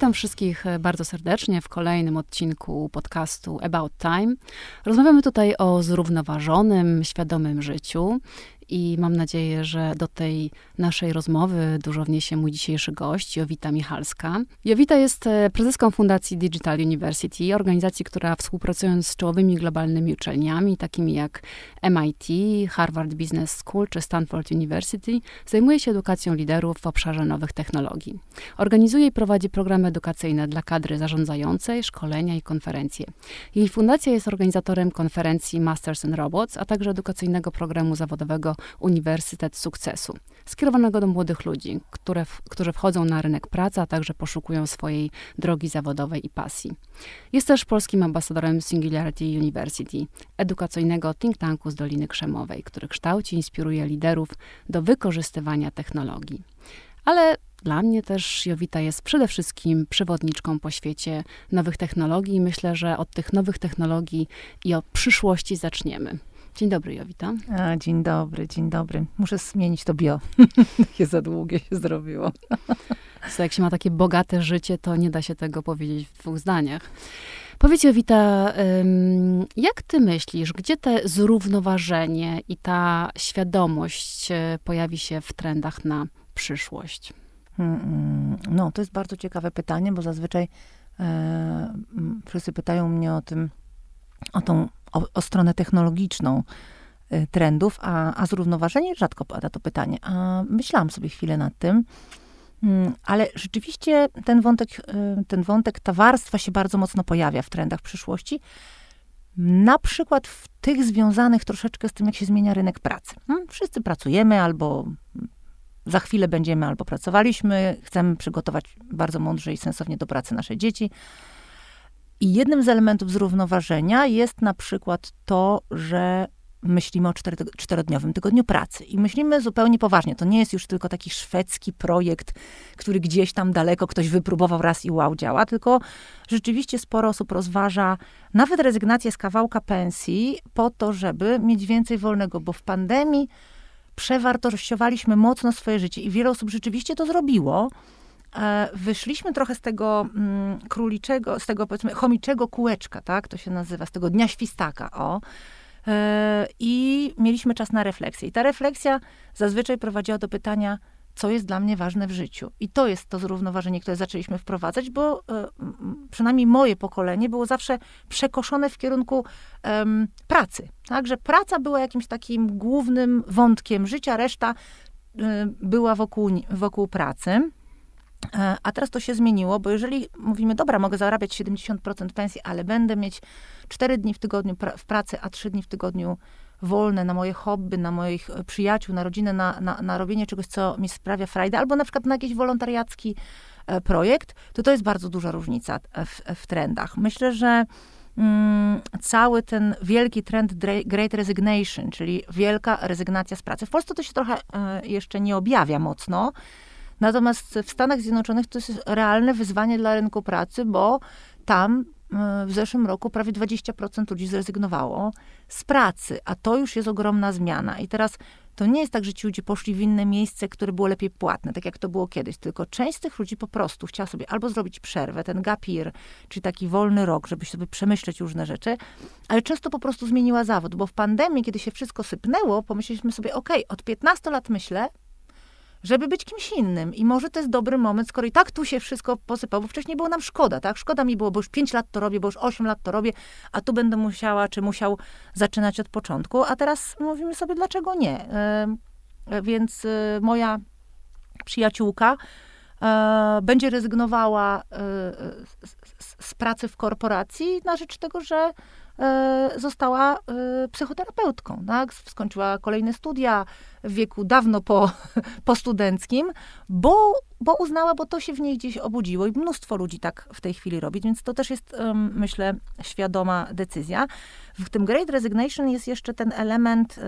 Witam wszystkich e, bardzo serdecznie w kolejnym odcinku podcastu About Time. Rozmawiamy tutaj o zrównoważonym, świadomym życiu i mam nadzieję, że do tej naszej rozmowy dużo wniesie mój dzisiejszy gość, Jowita Michalska. Jowita jest e, prezeską Fundacji Digital University, organizacji, która współpracując z czołowymi globalnymi uczelniami, takimi jak MIT, Harvard Business School czy Stanford University, zajmuje się edukacją liderów w obszarze nowych technologii. Organizuje i prowadzi programy edukacyjne dla kadry zarządzającej, szkolenia i konferencje. Jej fundacja jest organizatorem konferencji Masters in Robots, a także edukacyjnego programu zawodowego Uniwersytet Sukcesu, skierowanego do młodych ludzi, które, którzy wchodzą na rynek pracy, a także poszukują swojej drogi zawodowej i pasji. Jest też polskim ambasadorem Singularity University, edukacyjnego think tanku z Doliny Krzemowej, który kształci i inspiruje liderów do wykorzystywania technologii. Ale dla mnie też Jowita jest przede wszystkim przewodniczką po świecie nowych technologii i myślę, że od tych nowych technologii i o przyszłości zaczniemy. Dzień dobry, Jowita. A, dzień dobry, dzień dobry. Muszę zmienić to bio. Takie za długie się zrobiło. So, jak się ma takie bogate życie, to nie da się tego powiedzieć w dwóch zdaniach. Powiedz, Jowita, jak ty myślisz, gdzie te zrównoważenie i ta świadomość e, pojawi się w trendach na przyszłość? No, to jest bardzo ciekawe pytanie, bo zazwyczaj e, wszyscy pytają mnie o tym, o tą o, o stronę technologiczną y, trendów, a, a zrównoważenie rzadko pada to pytanie. A myślałam sobie chwilę nad tym, mm, ale rzeczywiście ten wątek, y, ten wątek, ta warstwa się bardzo mocno pojawia w trendach przyszłości. Na przykład w tych związanych troszeczkę z tym, jak się zmienia rynek pracy. Hmm, wszyscy pracujemy albo za chwilę będziemy, albo pracowaliśmy, chcemy przygotować bardzo mądrze i sensownie do pracy nasze dzieci. I jednym z elementów zrównoważenia jest na przykład to, że myślimy o czterodniowym tygodniu pracy. I myślimy zupełnie poważnie. To nie jest już tylko taki szwedzki projekt, który gdzieś tam daleko ktoś wypróbował raz i wow, działa, tylko rzeczywiście sporo osób rozważa nawet rezygnację z kawałka pensji po to, żeby mieć więcej wolnego, bo w pandemii przewartościowaliśmy mocno swoje życie i wiele osób rzeczywiście to zrobiło. E, wyszliśmy trochę z tego mm, króliczego, z tego powiedzmy chomiczego kółeczka, tak, to się nazywa, z tego dnia świstaka, o. E, I mieliśmy czas na refleksję. I ta refleksja zazwyczaj prowadziła do pytania, co jest dla mnie ważne w życiu. I to jest to zrównoważenie, które zaczęliśmy wprowadzać, bo e, przynajmniej moje pokolenie było zawsze przekoszone w kierunku um, pracy. Także praca była jakimś takim głównym wątkiem życia, reszta była wokół, wokół pracy. E, a teraz to się zmieniło, bo jeżeli mówimy, dobra, mogę zarabiać 70% pensji, ale będę mieć 4 dni w tygodniu w pracy, a 3 dni w tygodniu wolne na moje hobby, na moich e, przyjaciół, na rodzinę, na, na, na robienie czegoś, co mi sprawia frajdę, albo na przykład na jakiś wolontariacki e, projekt, to to jest bardzo duża różnica w, w trendach. Myślę, że mm, cały ten wielki trend Great Resignation, czyli wielka rezygnacja z pracy. W Polsce to się trochę jeszcze nie objawia mocno, Natomiast w Stanach Zjednoczonych to jest realne wyzwanie dla rynku pracy, bo tam e, w zeszłym roku prawie 20% ludzi zrezygnowało z pracy, a to już jest ogromna zmiana. I teraz to nie jest tak, że ci ludzie poszli w inne miejsce, które było lepiej płatne, tak jak to było kiedyś, tylko część z tych ludzi po prostu chciała sobie albo zrobić przerwę, ten gap year, czyli taki wolny rok, żeby sobie przemyśleć różne rzeczy, ale często po prostu zmieniła zawód, bo w pandemii, kiedy się wszystko sypnęło, pomyśleliśmy sobie, ok, od 15 lat myślę, żeby być kimś innym. I może to jest dobry moment, skoro i tak tu się wszystko posypało, bo wcześniej było nam szkoda, tak? Szkoda mi było, bo już 5 lat to robię, bo już 8 lat to robię, a tu będę musiała, czy musiał zaczynać od początku. A teraz mówimy sobie, dlaczego nie? Yy, więc yy, moja przyjaciółka będzie rezygnowała z, z pracy w korporacji na rzecz tego, że E, została e, psychoterapeutką. Tak? Skończyła kolejne studia w wieku dawno po, po studenckim, bo, bo uznała, bo to się w niej gdzieś obudziło i mnóstwo ludzi tak w tej chwili robi, więc to też jest, myślę, świadoma decyzja. W tym Great Resignation jest jeszcze ten element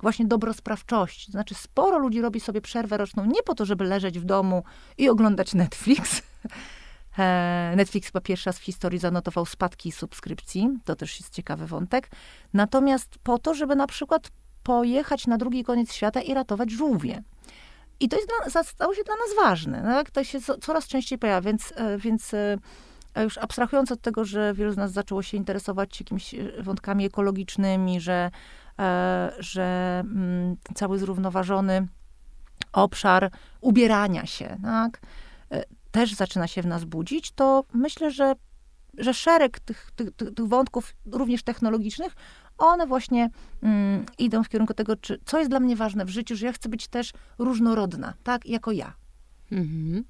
właśnie dobrosprawczości. Znaczy sporo ludzi robi sobie przerwę roczną nie po to, żeby leżeć w domu i oglądać Netflix, E, Netflix chyba pierwszy raz w historii zanotował spadki subskrypcji. To też jest ciekawy wątek. Natomiast po to, żeby na przykład pojechać na drugi koniec świata i ratować żółwie. I to jest dla, stało się dla nas ważne. Tak? To się coraz częściej pojawia, więc, e, więc e, już abstrahując od tego, że wielu z nas zaczęło się interesować jakimiś wątkami ekologicznymi, że, że mm, cały zrównoważony obszar ubierania się, tak, też zaczyna się w nas budzić, to myślę, że, że szereg tych, tych, tych wątków, również technologicznych, one właśnie mm, idą w kierunku tego, czy, co jest dla mnie ważne w życiu, że ja chcę być też różnorodna, tak, jako ja. Mhm.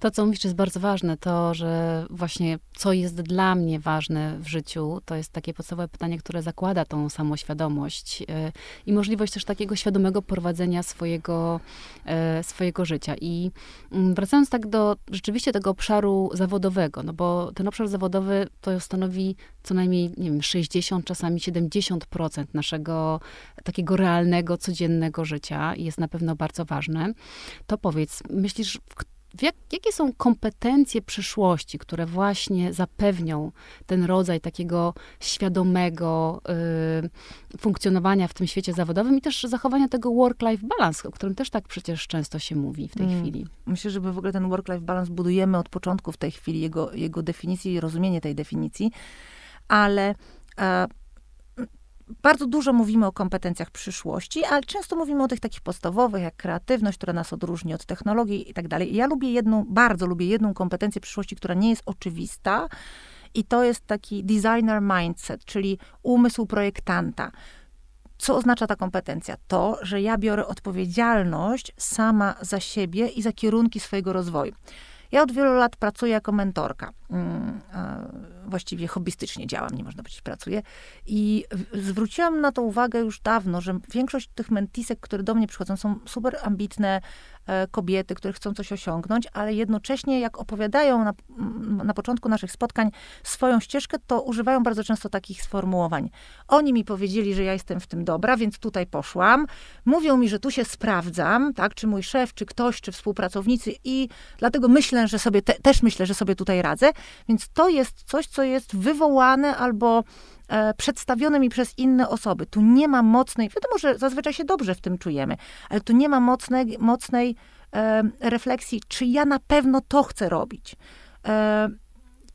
To, co mówisz, jest bardzo ważne, to, że właśnie co jest dla mnie ważne w życiu, to jest takie podstawowe pytanie, które zakłada tą samoświadomość y, i możliwość też takiego świadomego prowadzenia swojego, y, swojego życia. I mm, wracając tak do rzeczywiście tego obszaru zawodowego, no bo ten obszar zawodowy to stanowi co najmniej, nie wiem, 60, czasami 70% naszego takiego realnego, codziennego życia i jest na pewno bardzo ważne. To powiedz, myślisz, w jak, jakie są kompetencje przyszłości, które właśnie zapewnią ten rodzaj takiego świadomego y, funkcjonowania w tym świecie zawodowym i też zachowania tego work-life balance, o którym też tak przecież często się mówi w tej mm. chwili? Myślę, że my w ogóle ten work-life balance budujemy od początku w tej chwili, jego, jego definicji i rozumienie tej definicji, ale e, bardzo dużo mówimy o kompetencjach przyszłości, ale często mówimy o tych takich podstawowych, jak kreatywność, która nas odróżni od technologii i tak dalej. Ja lubię jedną, bardzo lubię jedną kompetencję przyszłości, która nie jest oczywista, i to jest taki designer mindset, czyli umysł projektanta. Co oznacza ta kompetencja? To, że ja biorę odpowiedzialność sama za siebie i za kierunki swojego rozwoju. Ja od wielu lat pracuję jako mentorka. Mm, właściwie hobbystycznie działam, nie można powiedzieć, pracuję. I zwróciłam na to uwagę już dawno, że większość tych mentisek, które do mnie przychodzą, są super ambitne e, kobiety, które chcą coś osiągnąć, ale jednocześnie jak opowiadają na, na początku naszych spotkań swoją ścieżkę, to używają bardzo często takich sformułowań. Oni mi powiedzieli, że ja jestem w tym dobra, więc tutaj poszłam. Mówią mi, że tu się sprawdzam, tak, czy mój szef, czy ktoś, czy współpracownicy i dlatego myślę, że sobie, te, też myślę, że sobie tutaj radzę. Więc to jest coś, co jest wywołane albo e, przedstawione mi przez inne osoby. Tu nie ma mocnej, wiadomo, że zazwyczaj się dobrze w tym czujemy, ale tu nie ma mocnej, mocnej e, refleksji, czy ja na pewno to chcę robić. E,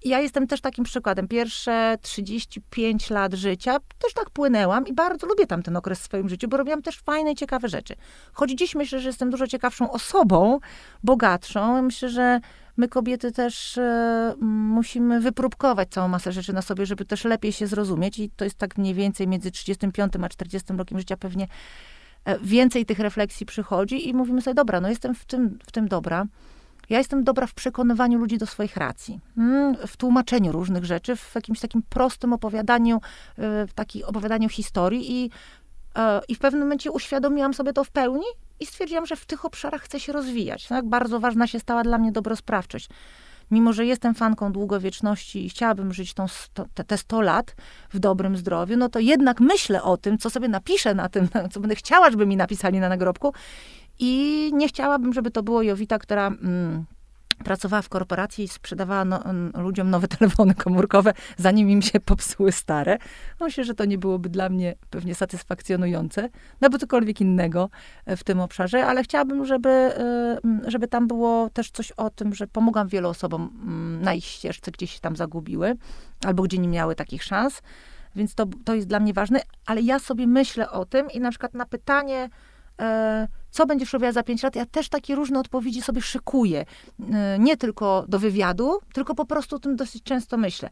ja jestem też takim przykładem. Pierwsze 35 lat życia też tak płynęłam i bardzo lubię tam ten okres w swoim życiu, bo robiłam też fajne ciekawe rzeczy. Choć dziś myślę, że jestem dużo ciekawszą osobą, bogatszą. Myślę, że my kobiety też e, musimy wypróbkować całą masę rzeczy na sobie, żeby też lepiej się zrozumieć i to jest tak mniej więcej między 35 a 40 rokiem życia pewnie e, więcej tych refleksji przychodzi i mówimy sobie, dobra, no jestem w tym, w tym dobra. Ja jestem dobra w przekonywaniu ludzi do swoich racji, mm, w tłumaczeniu różnych rzeczy, w jakimś takim prostym opowiadaniu, e, w takim opowiadaniu historii i, i w pewnym momencie uświadomiłam sobie to w pełni i stwierdziłam, że w tych obszarach chcę się rozwijać. Tak? Bardzo ważna się stała dla mnie dobrosprawczość. Mimo, że jestem fanką długowieczności i chciałabym żyć tą, te, te 100 lat w dobrym zdrowiu, no to jednak myślę o tym, co sobie napiszę na tym, co będę chciała, żeby mi napisali na nagrobku. I nie chciałabym, żeby to było Jowita, która... Mm, pracowała w korporacji i sprzedawała no, ludziom nowe telefony komórkowe, zanim im się popsuły stare. Myślę, że to nie byłoby dla mnie pewnie satysfakcjonujące, no bo cokolwiek innego e, w tym obszarze, ale chciałabym, żeby, e, żeby tam było też coś o tym, że pomogłam wielu osobom na ich ścieżce, gdzieś się tam zagubiły, albo gdzie nie miały takich szans. Więc to, to jest dla mnie ważne, ale ja sobie myślę o tym i na przykład na pytanie, e, co będziesz robiła za pięć lat, ja też takie różne odpowiedzi sobie szykuję. E, nie tylko do wywiadu, tylko po prostu o tym dosyć często myślę.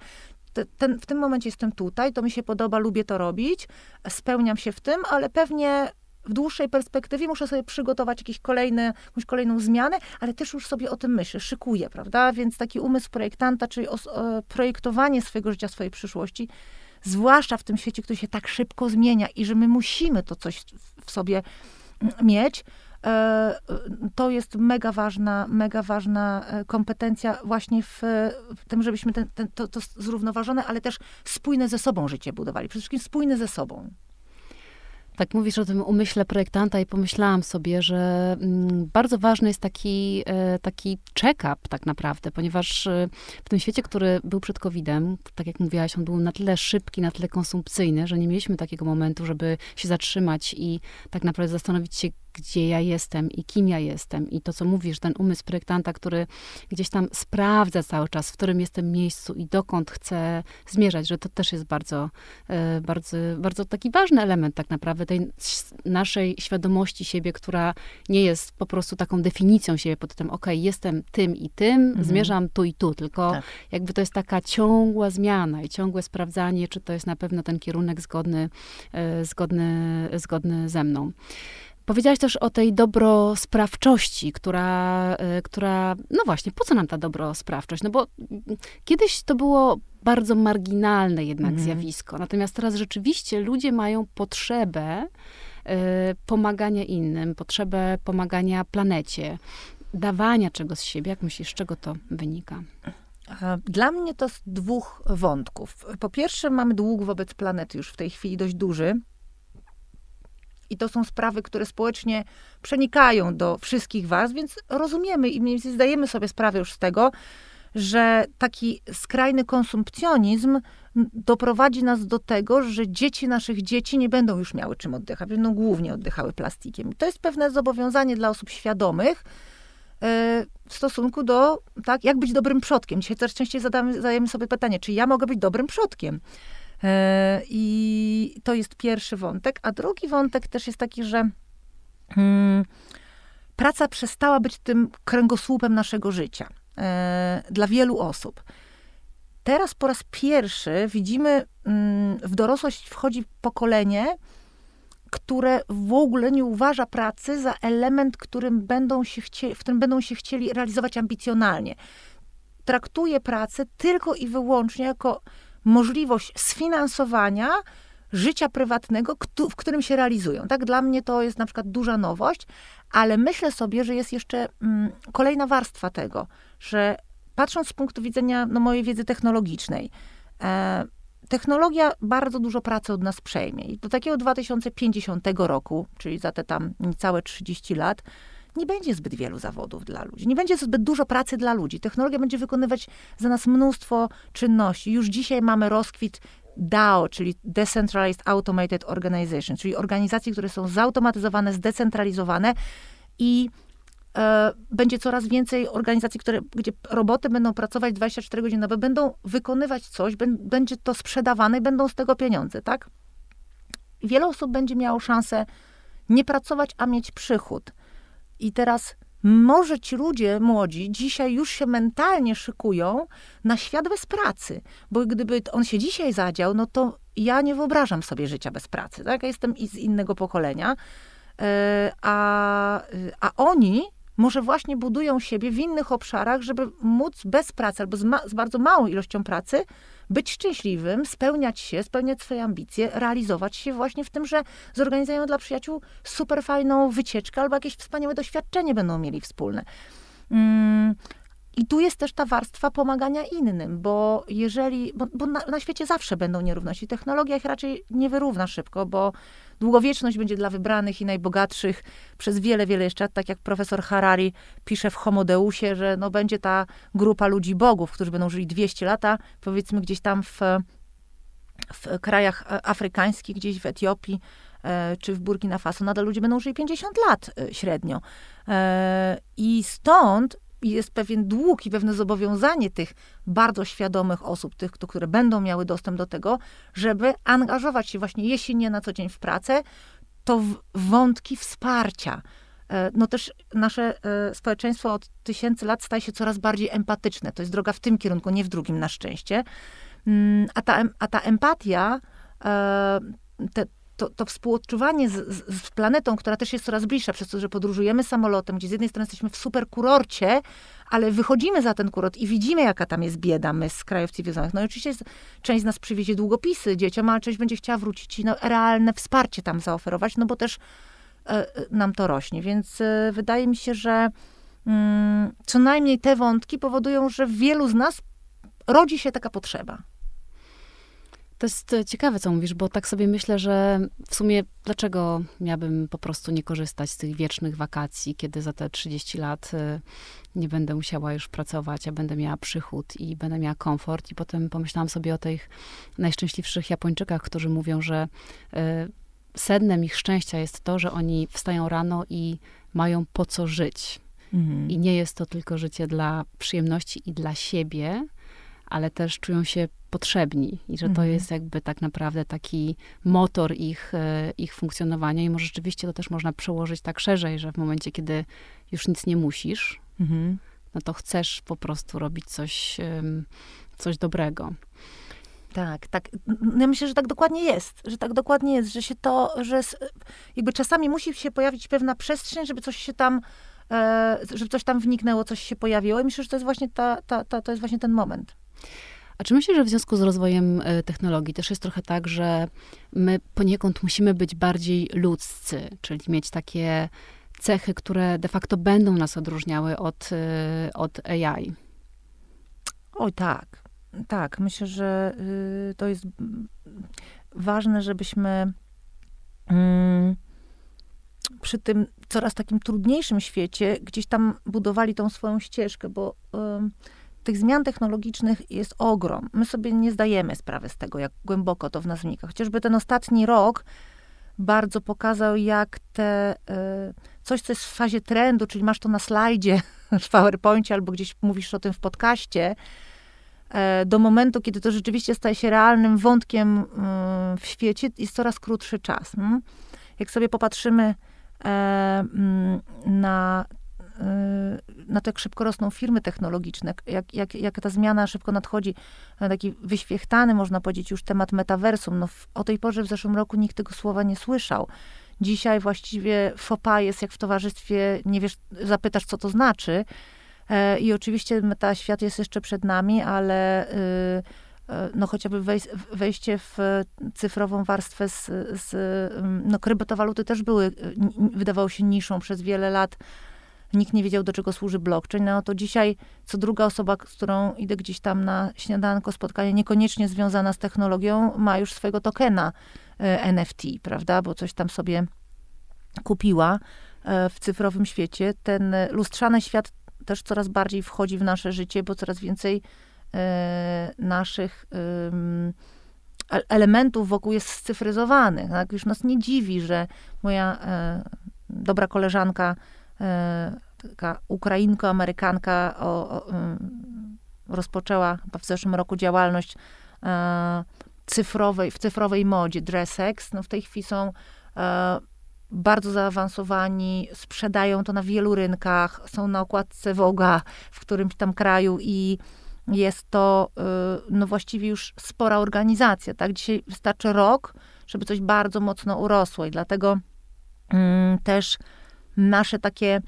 Ten, w tym momencie jestem tutaj, to mi się podoba, lubię to robić, spełniam się w tym, ale pewnie w dłuższej perspektywie muszę sobie przygotować jakieś kolejne, jakąś kolejną zmianę, ale też już sobie o tym myślę, szykuję, prawda? Więc taki umysł projektanta, czyli os, e, projektowanie swojego życia, swojej przyszłości, zwłaszcza w tym świecie, który się tak szybko zmienia i że my musimy to coś w sobie mieć, e, to jest mega ważna, mega ważna e, kompetencja właśnie w, tym, żebyśmy ten, ten, to, to zrównoważone, ale też spójne ze sobą życie budowali. Przede wszystkim spójne ze sobą. Tak mówisz o tym umyśle projektanta i pomyślałam sobie, że mm, bardzo ważny jest taki, e, taki check-up tak naprawdę, ponieważ e, w tym świecie, który był przed COVID-em, tak jak mówiłaś, on był na tyle szybki, na tyle konsumpcyjny, że nie mieliśmy takiego momentu, żeby się zatrzymać i tak naprawdę zastanowić się, gdzie ja jestem i kim ja jestem. I to, co mówisz, ten umysł projektanta, który gdzieś tam sprawdza cały czas, w którym jestem miejscu i dokąd chcę zmierzać, że to też jest bardzo, e, bardzo, bardzo taki ważny element tak naprawdę tej naszej świadomości siebie, która nie jest po prostu taką definicją siebie pod tym, ok, jestem tym i tym, mhm. zmierzam tu i tu, tylko tak. jakby to jest taka ciągła zmiana i ciągłe sprawdzanie, czy to jest na pewno ten kierunek zgodny, e, zgodny, zgodny ze mną. Powiedziałaś też o tej dobrosprawczości, która, e, która, no właśnie, po co nam ta dobrosprawczość? No bo kiedyś to było bardzo marginalne jednak mhm. zjawisko, natomiast teraz rzeczywiście ludzie mają potrzebę y, pomagania innym, potrzebę pomagania planecie, dawania czegoś z siebie. Jak myślisz, z czego to wynika? Dla mnie to z dwóch wątków. Po pierwsze, mamy dług wobec planety już w tej chwili dość duży. I to są sprawy, które społecznie przenikają do wszystkich was, więc rozumiemy i mniej więcej zdajemy sobie sprawę już z tego, że taki skrajny konsumpcjonizm doprowadzi nas do tego, że dzieci naszych dzieci nie będą już miały czym oddychać, będą głównie oddychały plastikiem. I to jest pewne zobowiązanie dla osób świadomych e, w stosunku do, tak, jak być dobrym przodkiem. Dzisiaj coraz częściej zadajemy sobie pytanie, czy ja mogę być dobrym przodkiem? E, I to jest pierwszy wątek. A drugi wątek też jest taki, że hmm, praca przestała być tym kręgosłupem naszego życia e, dla wielu osób. Teraz po raz pierwszy widzimy, mm, w dorosłość wchodzi pokolenie, które w ogóle nie uważa pracy za element, którym będą się chcieli, w którym będą się chcieli realizować ambicjonalnie. Traktuje pracę tylko i wyłącznie jako możliwość sfinansowania życia prywatnego, w którym się realizują. Tak, dla mnie to jest na przykład duża nowość, ale myślę sobie, że jest jeszcze mm, kolejna warstwa tego, że patrząc z punktu widzenia no, mojej wiedzy technologicznej, e, technologia bardzo dużo pracy od nas przejmie. I do takiego 2050 roku, czyli za te tam niecałe 30 lat, nie będzie zbyt wielu zawodów dla ludzi. Nie będzie zbyt dużo pracy dla ludzi. Technologia będzie wykonywać za nas mnóstwo czynności. Już dzisiaj mamy rozkwit DAO, czyli Decentralized Automated Organization, czyli organizacje, które są zautomatyzowane, zdecentralizowane i e, będzie coraz więcej organizacji, które, gdzie roboty będą pracować 24 godziny na dobę, będą wykonywać coś, będzie to sprzedawane i będą z tego pieniądze, tak? Wiele osób będzie miało szansę nie pracować, a mieć przychód. I teraz może ci ludzie młodzi dzisiaj już się mentalnie szykują na świat bez pracy, bo gdyby on się dzisiaj zadział, no to ja nie wyobrażam sobie życia bez pracy. Tak? Ja jestem z innego pokolenia, e, a, a oni może właśnie budują siebie w innych obszarach, żeby móc bez pracy albo z, ma, z bardzo małą ilością pracy być szczęśliwym, spełniać się, spełniać swoje ambicje, realizować się właśnie w tym, że zorganizują dla przyjaciół super fajną wycieczkę albo jakieś wspaniałe doświadczenie będą mieli wspólne. Mm, i tu jest też ta warstwa pomagania innym, bo jeżeli, bo, bo na, na, świecie zawsze będą nierówności. Technologia ich raczej nie wyrówna szybko, bo długowieczność będzie dla wybranych i najbogatszych przez wiele, wiele jeszcze lat, tak jak profesor Harari pisze w Homodeusie, że no będzie ta grupa ludzi bogów, którzy będą żyli 200 lata, powiedzmy gdzieś tam w, w krajach afrykańskich, gdzieś w Etiopii, e, czy w Burkina Faso, nadal ludzie będą żyli 50 lat e, średnio. E, I stąd jest pewien dług i pewne zobowiązanie tych bardzo świadomych osób, tych, które będą miały dostęp do tego, żeby angażować się właśnie, jeśli nie na co dzień w pracę, to w wątki wsparcia. E, no też nasze e, społeczeństwo od tysięcy lat staje się coraz bardziej empatyczne. To jest droga w tym kierunku, nie w drugim na szczęście. Mm, a ta, a ta empatia, e, te, to, to współodczuwanie z, z, z, planetą, która też jest coraz bliższa, przez to, że podróżujemy samolotem, gdzie z jednej strony jesteśmy w super kurorcie, ale wychodzimy za ten kurort i widzimy, jaka tam jest bieda, my z krajów cywilizowanych. No i oczywiście jest, część z nas przywiezie długopisy dzieciom, ale część będzie chciała wrócić i no, realne wsparcie tam zaoferować, no bo też e, e nam to rośnie. Więc e, wydaje mi się, że mm, co najmniej te wątki powodują, że w wielu z nas rodzi się taka potrzeba. To jest ciekawe, co mówisz, bo tak sobie myślę, że w sumie dlaczego miałabym po prostu nie korzystać z tych wiecznych wakacji, kiedy za te 30 lat y, nie będę musiała już pracować, a będę miała przychód i będę miała komfort. I potem pomyślałam sobie o tych najszczęśliwszych Japończykach, którzy mówią, że y, sednem ich szczęścia jest to, że oni wstają rano i mają po co żyć. Mhm. I nie jest to tylko życie dla przyjemności i dla siebie, ale też czują się potrzebni i że to mhm. jest jakby tak naprawdę taki motor ich, e, ich funkcjonowania i może rzeczywiście to też można przełożyć tak szerzej, że w momencie, kiedy już nic nie musisz, mhm. no to chcesz po prostu robić coś, coś dobrego. Tak, tak. Ja myślę, że tak dokładnie jest, że tak dokładnie jest, że się to, że jakby czasami musi się pojawić pewna przestrzeń, żeby coś się tam, e, żeby coś tam wniknęło, coś się pojawiło i myślę, że to jest właśnie ta, ta, ta, to jest właśnie ten moment. A czy myślisz, że w związku z rozwojem e, technologii też jest trochę tak, że my poniekąd musimy być bardziej ludzcy, czyli mieć takie cechy, które de facto będą nas odróżniały od, e, od AI? Oj, tak. Tak, myślę, że y, to jest ważne, żebyśmy mm, przy tym coraz takim trudniejszym świecie gdzieś tam budowali tą swoją ścieżkę, bo tych zmian technologicznych jest ogrom. My sobie nie zdajemy sprawy z tego, jak głęboko to w nas wnika. Chociażby ten ostatni rok bardzo pokazał, jak te y, coś, co jest w fazie trendu, czyli masz to na slajdzie w PowerPoincie albo gdzieś mówisz o tym w podcaście, e, do momentu, kiedy to rzeczywiście staje się realnym wątkiem y, w świecie, jest coraz krótszy czas. Hmm? Jak sobie popatrzymy e, mm, na na to, jak szybko rosną firmy technologiczne, jak, jak, jak ta zmiana szybko nadchodzi, taki wyświechtany, można powiedzieć, już temat metaversum. No, w, o tej porze w zeszłym roku nikt tego słowa nie słyszał. Dzisiaj właściwie fopa jest jak w towarzystwie, nie wiesz, zapytasz, co to znaczy. E, I oczywiście meta świat jest jeszcze przed nami, ale y, e, no chociażby wejście w cyfrową warstwę z, z no też były, wydawało się niszą przez wiele lat nikt nie wiedział, do czego służy blockchain, no to dzisiaj co druga osoba, z którą idę gdzieś tam na śniadanko, spotkanie, niekoniecznie związana z technologią, ma już swojego tokena e, NFT, prawda, bo coś tam sobie kupiła e, w cyfrowym świecie. Ten lustrzany świat też coraz bardziej wchodzi w nasze życie, bo coraz więcej e, naszych elementów wokół jest scyfryzowanych. Tak? Już nas nie dziwi, że moja dobra koleżanka taka Ukrainko-Amerykanka o, o, mm, rozpoczęła w zeszłym roku działalność e, cyfrowej, w cyfrowej modzie Dressex. No w tej chwili są e, bardzo zaawansowani, sprzedają to na wielu rynkach, są na okładce Woga w którymś tam kraju i jest to no właściwie już spora organizacja, tak? Dzisiaj wystarczy rok, żeby coś bardzo mocno urosło i dlatego mm, też nasze takie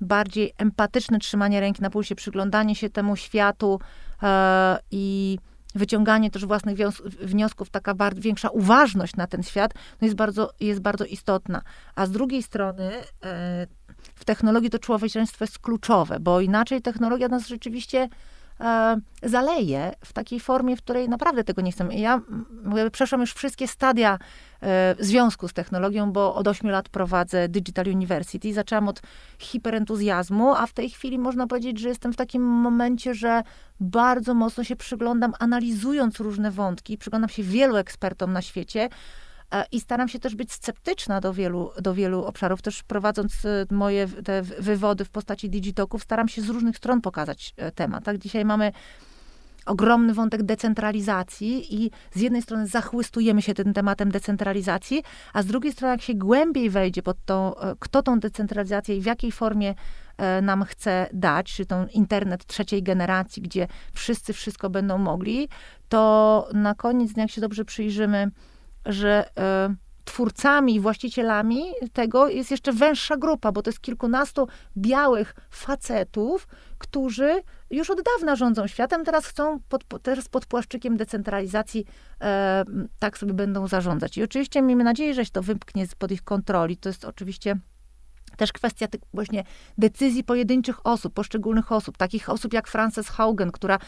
bardziej empatyczne trzymanie ręki na pulsie, przyglądanie się temu światu e, i wyciąganie też własnych wniosków, taka większa uważność na ten świat, no jest, bardzo, jest bardzo istotna. A z drugiej strony e, w technologii to człowieczeństwo jest kluczowe, bo inaczej technologia nas rzeczywiście zaleje w takiej formie, w której naprawdę tego nie chcemy. Ja przeszłam już wszystkie stadia e, związku z technologią, bo od 8 lat prowadzę Digital University. Zaczęłam od hiperentuzjazmu, a w tej chwili można powiedzieć, że jestem w takim momencie, że bardzo mocno się przyglądam, analizując różne wątki, przyglądam się wielu ekspertom na świecie, E, I staram się też być sceptyczna do wielu, do wielu obszarów. Też prowadząc e, moje te wywody w postaci digitoków, staram się z różnych stron pokazać e, temat. Tak? Dzisiaj mamy ogromny wątek decentralizacji i z jednej strony zachłystujemy się tym tematem decentralizacji, a z drugiej strony jak się głębiej wejdzie pod to, kto tą decentralizację i w jakiej formie nam chce dać, czy tą internet trzeciej generacji, gdzie wszyscy wszystko będą mogli, to na koniec, jak się dobrze przyjrzymy, że e, twórcami i właścicielami tego jest jeszcze węższa grupa, bo to jest kilkunastu białych facetów, którzy już od dawna rządzą światem, teraz chcą pod, teraz pod płaszczykiem decentralizacji e, tak sobie będą zarządzać. I oczywiście miejmy nadzieję, że się to wymknie spod ich kontroli. To jest oczywiście też kwestia tych właśnie decyzji pojedynczych osób, poszczególnych osób, takich osób jak Frances Haugen, która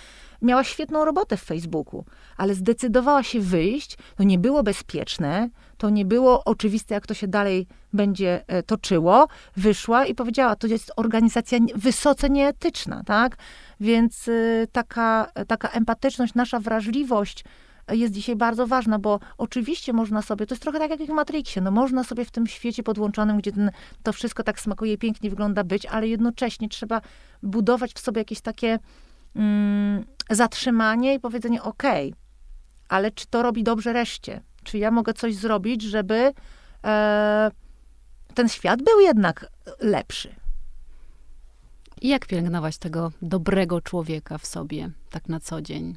miała świetną robotę w Facebooku, ale zdecydowała się wyjść, to nie było bezpieczne, to nie było oczywiste, jak to się dalej będzie e, toczyło, wyszła i powiedziała, to jest organizacja wysoce nieetyczna, tak? Więc y, taka, taka empatyczność, nasza wrażliwość, jest dzisiaj bardzo ważna, bo oczywiście można sobie, to jest trochę tak jak w Matrixie, no można sobie w tym świecie podłączonym, gdzie ten, to wszystko tak smakuje, pięknie wygląda być, ale jednocześnie trzeba budować w sobie jakieś takie mm, zatrzymanie i powiedzenie, okay, ale czy to robi dobrze reszcie? Czy ja mogę coś zrobić, żeby e, ten świat był jednak lepszy? I jak pielęgnować tego dobrego człowieka w sobie, tak na co dzień?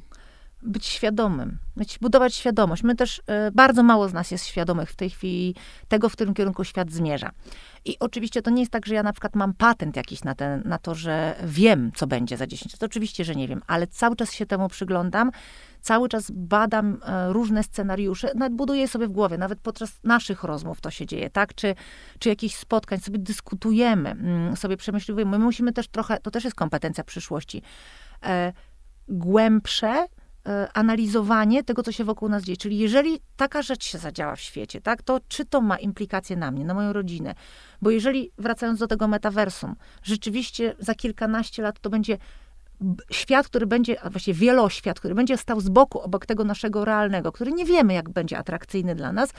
Być świadomym, być, budować świadomość. My też, y, bardzo mało z nas jest świadomych w tej chwili tego, w którym kierunku świat zmierza. I oczywiście to nie jest tak, że ja na przykład mam patent jakiś na, ten, na to, że wiem, co będzie za 10 lat. Oczywiście, że nie wiem, ale cały czas się temu przyglądam, cały czas badam y, różne scenariusze, nawet buduję sobie w głowie, nawet podczas naszych rozmów to się dzieje, tak? Czy, czy jakichś spotkań, sobie dyskutujemy, mm, sobie przemyślujemy. My musimy też trochę, to też jest kompetencja przyszłości, e, głębsze, E, analizowanie tego, co się wokół nas dzieje. Czyli jeżeli taka rzecz się zadziała w świecie, tak, to czy to ma implikacje na mnie, na moją rodzinę? Bo jeżeli, wracając do tego metaversum, rzeczywiście za kilkanaście lat to będzie świat, który będzie, a właściwie wieloświat, który będzie stał z boku obok tego naszego realnego, który nie wiemy, jak będzie atrakcyjny dla nas,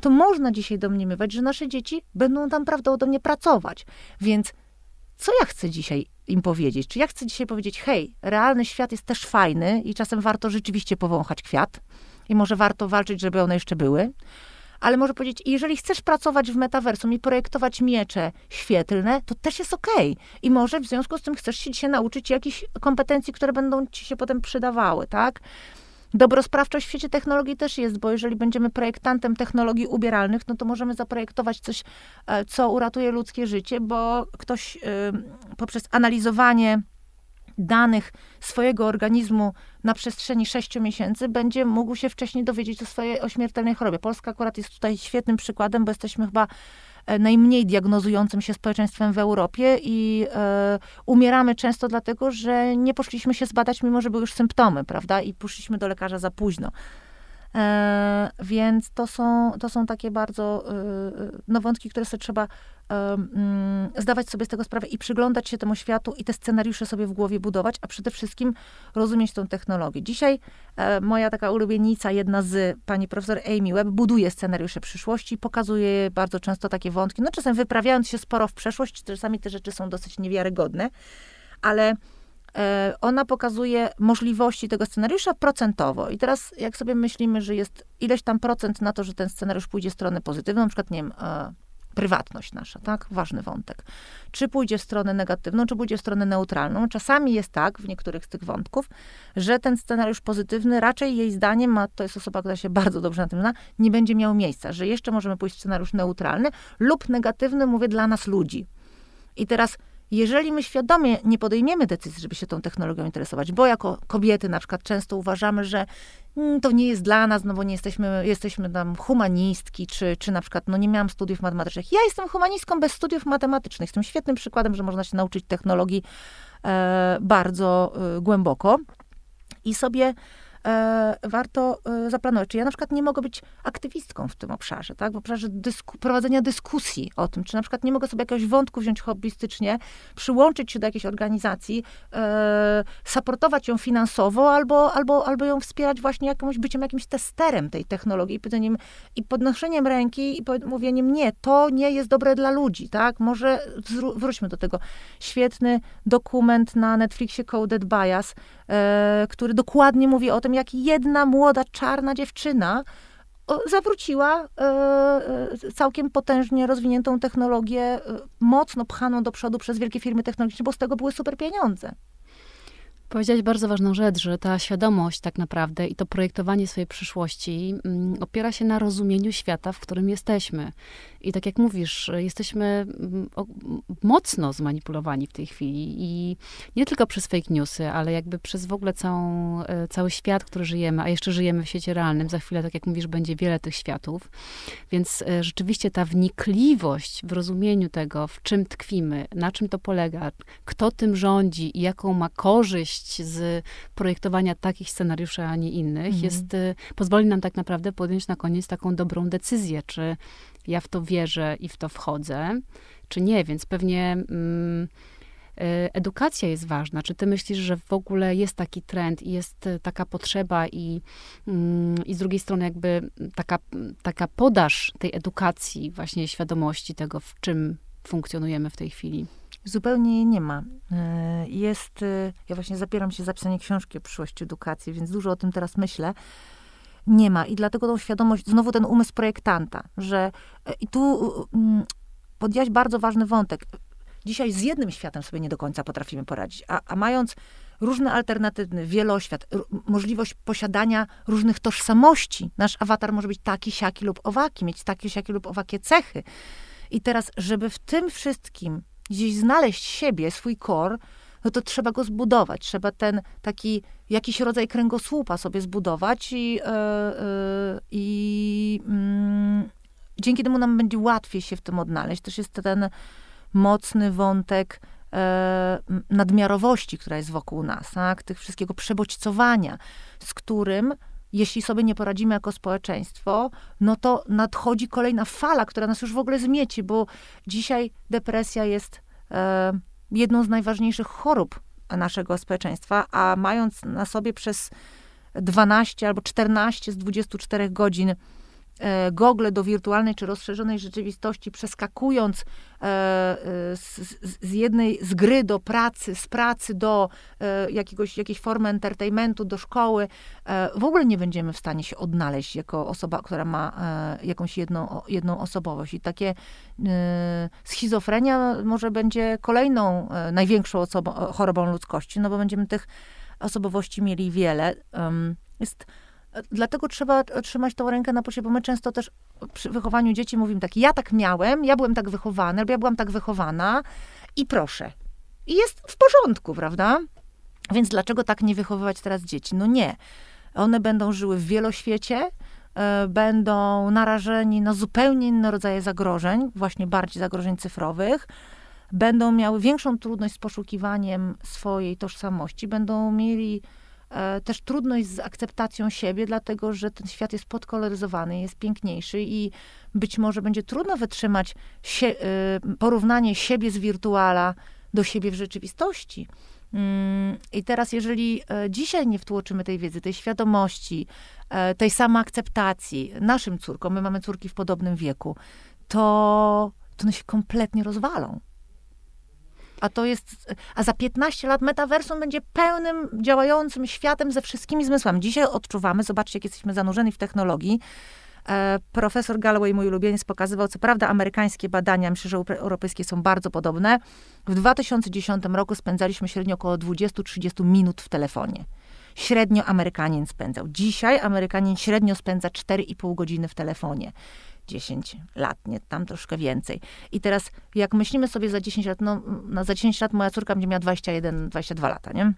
to można dzisiaj domniemywać, że nasze dzieci będą tam prawdopodobnie pracować. Więc co ja chcę dzisiaj im powiedzieć? Czy ja chcę dzisiaj powiedzieć, hej, realny świat jest też fajny i czasem warto rzeczywiście powąchać kwiat i może warto walczyć, żeby one jeszcze były? Ale może powiedzieć, jeżeli chcesz pracować w metaversum i projektować miecze świetlne, to też jest okej. I może w związku z tym chcesz się dzisiaj nauczyć jakichś kompetencji, które będą ci się potem przydawały, tak? Dobrosprawczość w świecie technologii też jest, bo jeżeli będziemy projektantem technologii ubieralnych, no to możemy zaprojektować coś, e, co uratuje ludzkie życie, bo ktoś poprzez analizowanie danych swojego organizmu na przestrzeni 6 miesięcy będzie mógł się wcześniej dowiedzieć o swojej ośmiertelnej chorobie. Polska akurat jest tutaj świetnym przykładem, bo jesteśmy chyba E, najmniej diagnozującym się społeczeństwem w Europie i e, umieramy często dlatego, że nie poszliśmy się zbadać, mimo że były już symptomy, prawda? I poszliśmy do lekarza za późno. E, więc to są, to są takie bardzo e, no, wątki, które sobie trzeba e, mm, zdawać sobie z tego sprawę i przyglądać się temu światu i te scenariusze sobie w głowie budować, a przede wszystkim rozumieć tą technologię. Dzisiaj e, moja taka ulubienica, jedna z pani profesor Amy Webb, buduje scenariusze przyszłości, pokazuje bardzo często takie wątki, no czasem wyprawiając się sporo w przeszłość, czasami te rzeczy są dosyć niewiarygodne, ale E, ona pokazuje możliwości tego scenariusza procentowo. I teraz, jak sobie myślimy, że jest ileś tam procent na to, że ten scenariusz pójdzie w stronę pozytywną, na przykład, nie wiem, e, prywatność nasza, tak? Ważny wątek. Czy pójdzie w stronę negatywną, czy pójdzie w stronę neutralną. Czasami jest tak, w niektórych z tych wątków, że ten scenariusz pozytywny raczej jej zdaniem, ma, to jest osoba, która się bardzo dobrze na tym zna, nie będzie miał miejsca, że jeszcze możemy pójść w scenariusz neutralny lub negatywny, mówię, dla nas ludzi. I teraz jeżeli my świadomie nie podejmiemy decyzji, żeby się tą technologią interesować, bo jako kobiety na przykład często uważamy, że mm, to nie jest dla nas, no bo nie jesteśmy, jesteśmy tam humanistki, czy, czy na przykład, no nie miałam studiów matematycznych. Ja jestem humanistką bez studiów matematycznych. Jestem świetnym przykładem, że można się nauczyć technologii e, bardzo e, głęboko i sobie e, warto e, zaplanować. Czy ja na przykład nie mogę być aktywistką w tym obszarze, tak? W obszarze dysku, prowadzenia dyskusji o tym, czy na przykład nie mogę sobie jakiegoś wątku wziąć hobbystycznie, przyłączyć się do jakiejś organizacji, e, supportować ją finansowo, albo, albo, albo ją wspierać właśnie jakimś byciem jakimś testerem tej technologii, pytaniem i podnoszeniem ręki i mówieniem, nie, to nie jest dobre dla ludzi, tak? Może wróćmy do tego. Świetny dokument na Netflixie Coded Bias, e, który dokładnie mówi o tym, jak jedna młoda, czarna dziewczyna zawróciła e, e, całkiem potężnie rozwiniętą technologię, mocno pchaną do przodu przez wielkie firmy technologiczne, bo z tego były super pieniądze. Powiedziałaś bardzo ważną rzecz, że ta świadomość tak naprawdę i to projektowanie swojej przyszłości mm, opiera się na rozumieniu świata, w którym jesteśmy. I tak jak mówisz, jesteśmy mm, mocno zmanipulowani w tej chwili i nie tylko przez fake newsy, ale jakby przez w ogóle całą, e, cały świat, który żyjemy, a jeszcze żyjemy w świecie realnym. Za chwilę, tak jak mówisz, będzie wiele tych światów. Więc e, rzeczywiście ta wnikliwość w rozumieniu tego, w czym tkwimy, na czym to polega, kto tym rządzi i jaką ma korzyść z projektowania takich scenariuszy, a nie innych, mhm. jest, e, pozwoli nam tak naprawdę podjąć na koniec taką dobrą decyzję, czy ja w to wierzę i w to wchodzę, czy nie, więc pewnie mm, e, edukacja jest ważna. Czy ty myślisz, że w ogóle jest taki trend i jest e, taka potrzeba i, mm, i z drugiej strony jakby taka, taka podaż tej edukacji, właśnie świadomości tego, w czym funkcjonujemy w tej chwili? Zupełnie nie ma. E, jest, ja właśnie zapieram się za pisanie książki o przyszłości edukacji, więc dużo o tym teraz myślę nie ma. I dlatego tą świadomość, znowu ten umysł projektanta, że e, i tu mm, podjąłeś bardzo ważny wątek. Dzisiaj z jednym światem sobie nie do końca potrafimy poradzić, a, a mając różne alternatywny, wieloświat, możliwość posiadania różnych tożsamości. Nasz awatar może być taki, siaki lub owaki, mieć takie, siaki lub owakie cechy. I teraz, żeby w tym wszystkim gdzieś znaleźć siebie, swój kor, no to trzeba go zbudować. Trzeba ten taki jakiś rodzaj kręgosłupa sobie zbudować i, yy, yy, dzięki temu nam będzie łatwiej się w tym odnaleźć. Też jest ten mocny wątek e, nadmiarowości, która jest wokół nas, tak? tych wszystkiego przebodźcowania, z którym jeśli sobie nie poradzimy jako społeczeństwo, no to nadchodzi kolejna fala, która nas już w ogóle zmieci, bo dzisiaj depresja jest e, jedną z najważniejszych chorób naszego społeczeństwa, a mając na sobie przez 12 albo 14 z 24 godzin gogle do wirtualnej czy rozszerzonej rzeczywistości, przeskakując e, e, z, z, jednej, z gry do pracy, z pracy do jakiegoś, jakiejś formy entertainmentu, do szkoły, w ogóle nie będziemy w stanie się odnaleźć jako osoba, która ma jakąś jedną, jedną osobowość. I takie schizofrenia może będzie kolejną największą osobą, chorobą ludzkości, no bo będziemy tych osobowości mieli wiele. Jest Dlatego trzeba trzymać tą rękę na pulsie, bo my często też przy wychowaniu dzieci mówimy tak, ja tak miałem, ja byłem tak wychowany, albo ja byłam tak wychowana i proszę. I jest w porządku, prawda? Więc dlaczego tak nie wychowywać teraz dzieci? No nie. One będą żyły w wieloświecie, e, będą narażeni na zupełnie inne rodzaje zagrożeń, właśnie bardziej zagrożeń cyfrowych, będą miały większą trudność z poszukiwaniem swojej tożsamości, będą mieli też trudność z akceptacją siebie, dlatego że ten świat jest podkoloryzowany, jest piękniejszy i być może będzie trudno wytrzymać sie, e, porównanie siebie z wirtuala do siebie w rzeczywistości. Mm, I teraz, jeżeli e, dzisiaj nie wtłoczymy tej wiedzy, tej świadomości, tej samoakceptacji naszym córkom, my mamy córki w podobnym wieku, to, to one się kompletnie rozwalą. A to jest, a za 15 lat metaversum będzie pełnym, działającym światem ze wszystkimi zmysłami. Dzisiaj odczuwamy, zobaczcie, jak jesteśmy zanurzeni w technologii. E, profesor Galloway, mój ulubieniec, pokazywał, co prawda amerykańskie badania, myślę, że europejskie są bardzo podobne. W 2010 roku spędzaliśmy średnio około 20-30 minut w telefonie. Średnio Amerykanin spędzał. Dzisiaj Amerykanin średnio spędza 4,5 godziny w telefonie. 10 lat, nie, tam troszkę więcej. I teraz, jak myślimy sobie za 10 lat, no, no za 10 lat moja córka będzie miała 21, 22 lata, nie?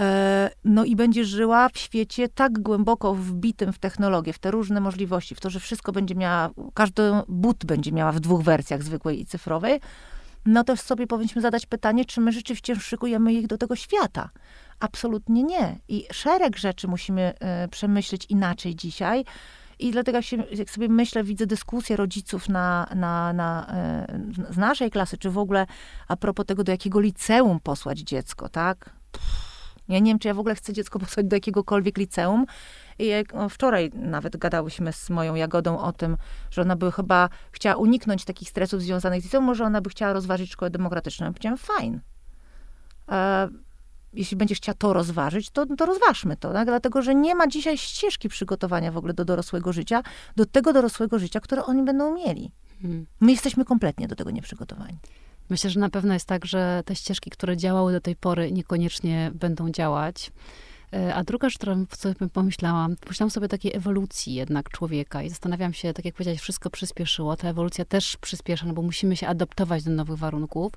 E, no i będzie żyła w świecie tak głęboko wbitym w technologię, w te różne możliwości, w to, że wszystko będzie miała, każdy but będzie miała w dwóch wersjach, zwykłej i cyfrowej, no to sobie powinniśmy zadać pytanie, czy my rzeczywiście szykujemy ich do tego świata. Absolutnie nie. I szereg rzeczy musimy y, przemyśleć inaczej dzisiaj, i dlatego jak, się, jak sobie myślę, widzę dyskusję rodziców na, na, na, e, z naszej klasy, czy w ogóle a propos tego, do jakiego liceum posłać dziecko, tak? Ja nie wiem, czy ja w ogóle chcę dziecko posłać do jakiegokolwiek liceum. I jak, no, wczoraj nawet gadałyśmy z moją Jagodą o tym, że ona by chyba chciała uniknąć takich stresów związanych z liceum, może ona by chciała rozważyć szkołę demokratyczną. Ja powiedziałam, fajn. E, jeśli będziesz chciała to rozważyć, to, to rozważmy to, tak? dlatego że nie ma dzisiaj ścieżki przygotowania w ogóle do dorosłego życia, do tego dorosłego życia, które oni będą mieli. Hmm. My jesteśmy kompletnie do tego nieprzygotowani. Myślę, że na pewno jest tak, że te ścieżki, które działały do tej pory, niekoniecznie będą działać. A druga rzecz, którą sobie pomyślałam, pomyślałam sobie o takiej ewolucji jednak człowieka i zastanawiam się, tak jak powiedziałeś, wszystko przyspieszyło, ta ewolucja też przyspiesza, no bo musimy się adaptować do nowych warunków.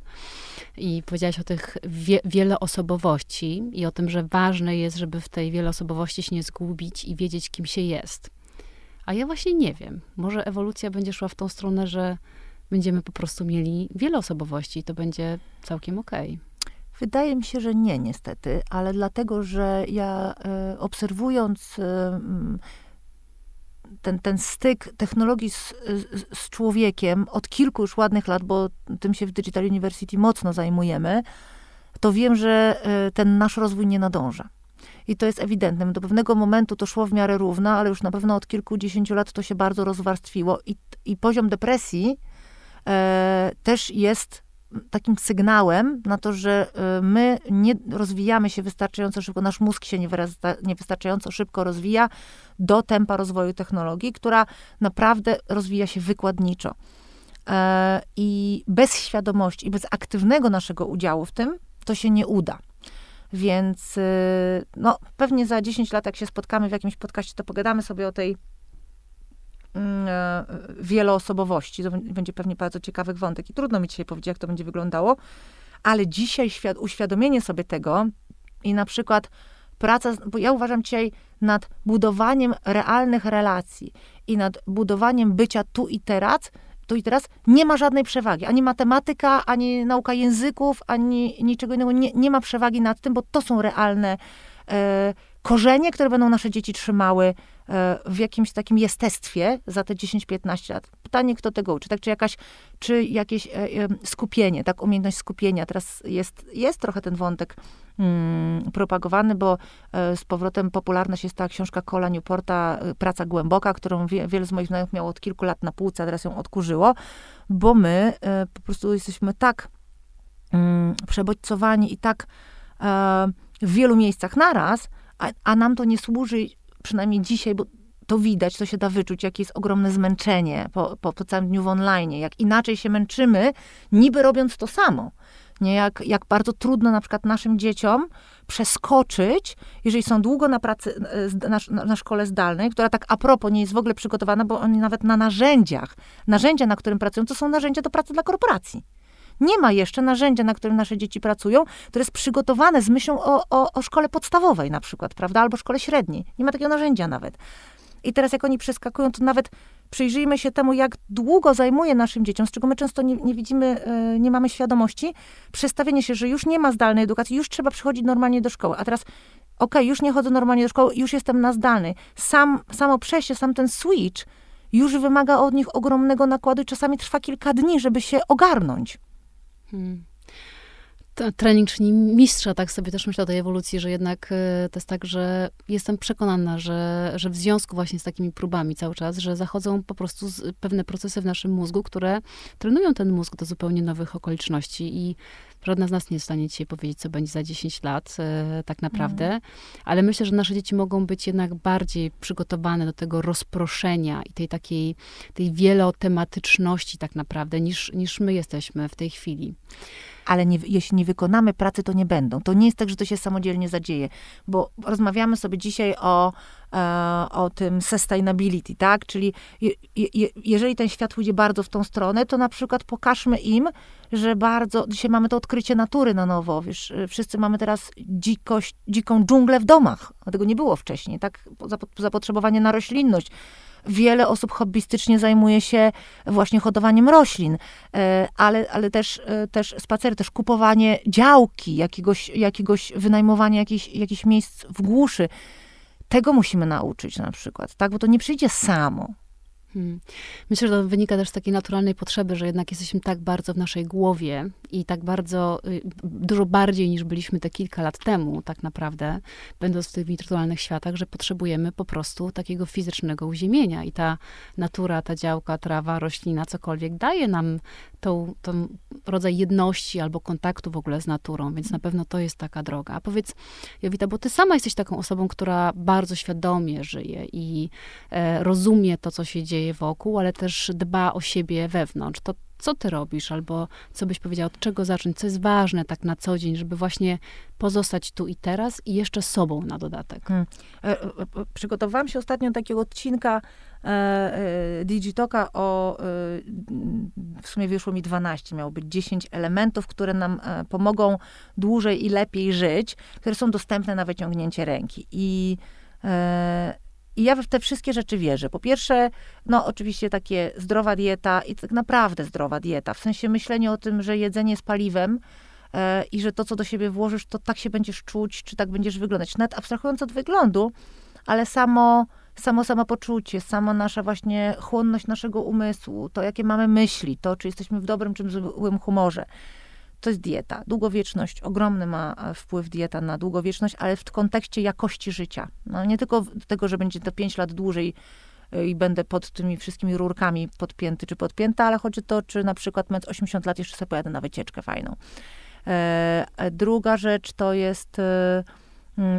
I powiedziałaś o tych wie, wieloosobowości i o tym, że ważne jest, żeby w tej wieloosobowości się nie zgubić i wiedzieć, kim się jest. A ja właśnie nie wiem. Może ewolucja będzie szła w tą stronę, że będziemy po prostu mieli wiele osobowości i to będzie całkiem okej. Okay. Wydaje mi się, że nie, niestety, ale dlatego, że ja e, obserwując e, ten, ten styk technologii z, z, z, człowiekiem od kilku już ładnych lat, bo tym się w Digital University mocno zajmujemy, to wiem, że e, ten nasz rozwój nie nadąża. I to jest ewidentne. Do pewnego momentu to szło w miarę równo, ale już na pewno od kilkudziesięciu lat to się bardzo rozwarstwiło i, i poziom depresji też jest takim sygnałem na to, że e, my nie rozwijamy się wystarczająco szybko, nasz mózg się niewystarczająco szybko rozwija do tempa rozwoju technologii, która naprawdę rozwija się wykładniczo. E, I bez świadomości i bez aktywnego naszego udziału w tym, to się nie uda. Więc e, no, pewnie za 10 lat, jak się spotkamy w jakimś podcaście, to pogadamy sobie o tej wieloosobowości. To będzie pewnie bardzo ciekawych wątek i trudno mi dzisiaj powiedzieć, jak to będzie wyglądało, ale dzisiaj świad- uświadomienie sobie tego i na przykład praca, bo ja uważam dzisiaj nad budowaniem realnych relacji i nad budowaniem bycia tu i teraz, tu i teraz nie ma żadnej przewagi. Ani matematyka, ani nauka języków, ani niczego innego nie, nie ma przewagi nad tym, bo to są realne e, korzenie, które będą nasze dzieci trzymały E, w jakimś takim jestestwie za te 10-15 lat. Pytanie, kto tego uczy, tak? Czy jakaś, czy jakieś e, e, skupienie, tak? Umiejętność skupienia. Teraz jest, jest trochę ten wątek mm, propagowany, bo z powrotem popularna się stała książka Cola Newporta, Praca głęboka, którą wie, wielu z moich znajomych miało od kilku lat na półce, a teraz ją odkurzyło, bo my po prostu jesteśmy tak mm, przebodźcowani i tak w wielu miejscach naraz, a, a nam to nie służy przynajmniej dzisiaj, bo to widać, to się da wyczuć, jakie jest ogromne zmęczenie po, po, po całym dniu w online, jak inaczej się męczymy, niby robiąc to samo. Nie? Jak, jak bardzo trudno na przykład naszym dzieciom przeskoczyć, jeżeli są długo na pracy, na, na, na, szkole zdalnej, która tak a propos nie jest w ogóle przygotowana, bo oni nawet na narzędziach, narzędzia, na którym pracują, to są narzędzia do pracy dla korporacji nie ma jeszcze narzędzia, na którym nasze dzieci pracują, które jest przygotowane z myślą o, o, o szkole podstawowej na przykład, prawda, albo szkole średniej. Nie ma takiego narzędzia nawet. I teraz jak oni przeskakują, to nawet przyjrzyjmy się temu, jak długo zajmuje naszym dzieciom, z czego my często nie, nie widzimy, e, nie mamy świadomości, przestawienie się, że już nie ma zdalnej edukacji, już trzeba przychodzić normalnie do szkoły. A teraz, okej, okay, już nie chodzę normalnie do szkoły, już jestem na zdalnej. Sam, samo przejście, sam ten switch już wymaga od nich ogromnego nakładu i czasami trwa kilka dni, żeby się ogarnąć. Hmm. Trening czyni mistrza, tak sobie też myślę o tej ewolucji, że jednak e, to jest tak, że jestem przekonana, że, że w związku właśnie z takimi próbami cały czas, że zachodzą po prostu pewne procesy w naszym mózgu, które trenują ten mózg do zupełnie nowych okoliczności i Żadna z nas nie jest w stanie dzisiaj powiedzieć, co będzie za 10 lat, e, tak naprawdę. Mm. Ale myślę, że nasze dzieci mogą być jednak bardziej przygotowane do tego rozproszenia i tej takiej, tej wielotematyczności tak naprawdę, niż, niż my jesteśmy w tej chwili ale nie, jeśli nie wykonamy pracy, to nie będą. To nie jest tak, że to się samodzielnie zadzieje, bo rozmawiamy sobie dzisiaj o, e, o tym sustainability, tak? Czyli je, je, jeżeli ten świat pójdzie bardzo w tą stronę, to na przykład pokażmy im, że bardzo, dzisiaj mamy to odkrycie natury na nowo, wiesz, wszyscy mamy teraz dzikość, dziką dżunglę w domach, a tego nie było wcześniej, tak? Zapotrzebowanie na roślinność wiele osób hobbystycznie zajmuje się właśnie hodowaniem roślin, e, ale, ale też, e, też spacery, też kupowanie działki, jakiegoś, jakiegoś wynajmowanie jakichś, jakichś miejsc w głuszy. Tego musimy nauczyć na przykład, tak? Bo to nie przyjdzie samo. Hmm. Myślę, że to wynika też z takiej naturalnej potrzeby, że jednak jesteśmy tak bardzo w naszej głowie i tak bardzo, y, dużo bardziej niż byliśmy te kilka lat temu, tak naprawdę, będąc w tych wirtualnych światach, że potrzebujemy po prostu takiego fizycznego uziemienia. I ta natura, ta działka, trawa, roślina, cokolwiek daje nam tą, tą rodzaj jedności albo kontaktu w ogóle z naturą, więc na pewno to jest taka droga. A powiedz, Jowita, bo ty sama jesteś taką osobą, która bardzo świadomie żyje i e, rozumie to, co się dzieje wokół, ale też dba o siebie wewnątrz. To co ty robisz, albo co byś powiedział, od czego zacząć, co jest ważne tak na co dzień, żeby właśnie pozostać tu i teraz i jeszcze sobą na dodatek. Hmm. E, e, przygotowałam się ostatnio do takiego odcinka e, Digitoka o, w sumie wyszło mi 12, miało być 10 elementów, które nam pomogą dłużej i lepiej żyć, które są dostępne na wyciągnięcie ręki. I i ja w te wszystkie rzeczy wierzę. Po pierwsze, no oczywiście takie zdrowa dieta i tak naprawdę zdrowa dieta, w sensie myślenie o tym, że jedzenie jest paliwem e, i że to, co do siebie włożysz, to tak się będziesz czuć, czy tak będziesz wyglądać. Nawet abstrahując od wyglądu, ale samo, samo samopoczucie, sama nasza właśnie chłonność naszego umysłu, to jakie mamy myśli, to czy jesteśmy w dobrym czy złym humorze to jest dieta. Długowieczność, ogromny ma e, wpływ dieta na długowieczność, ale w kontekście jakości życia. No, nie tylko tego, że będzie to 5 lat dłużej e, i będę pod tymi wszystkimi rurkami podpięty czy podpięta, ale chodzi o to, czy na przykład mając 80 lat jeszcze sobie pojadę na wycieczkę fajną. E, druga rzecz to jest e,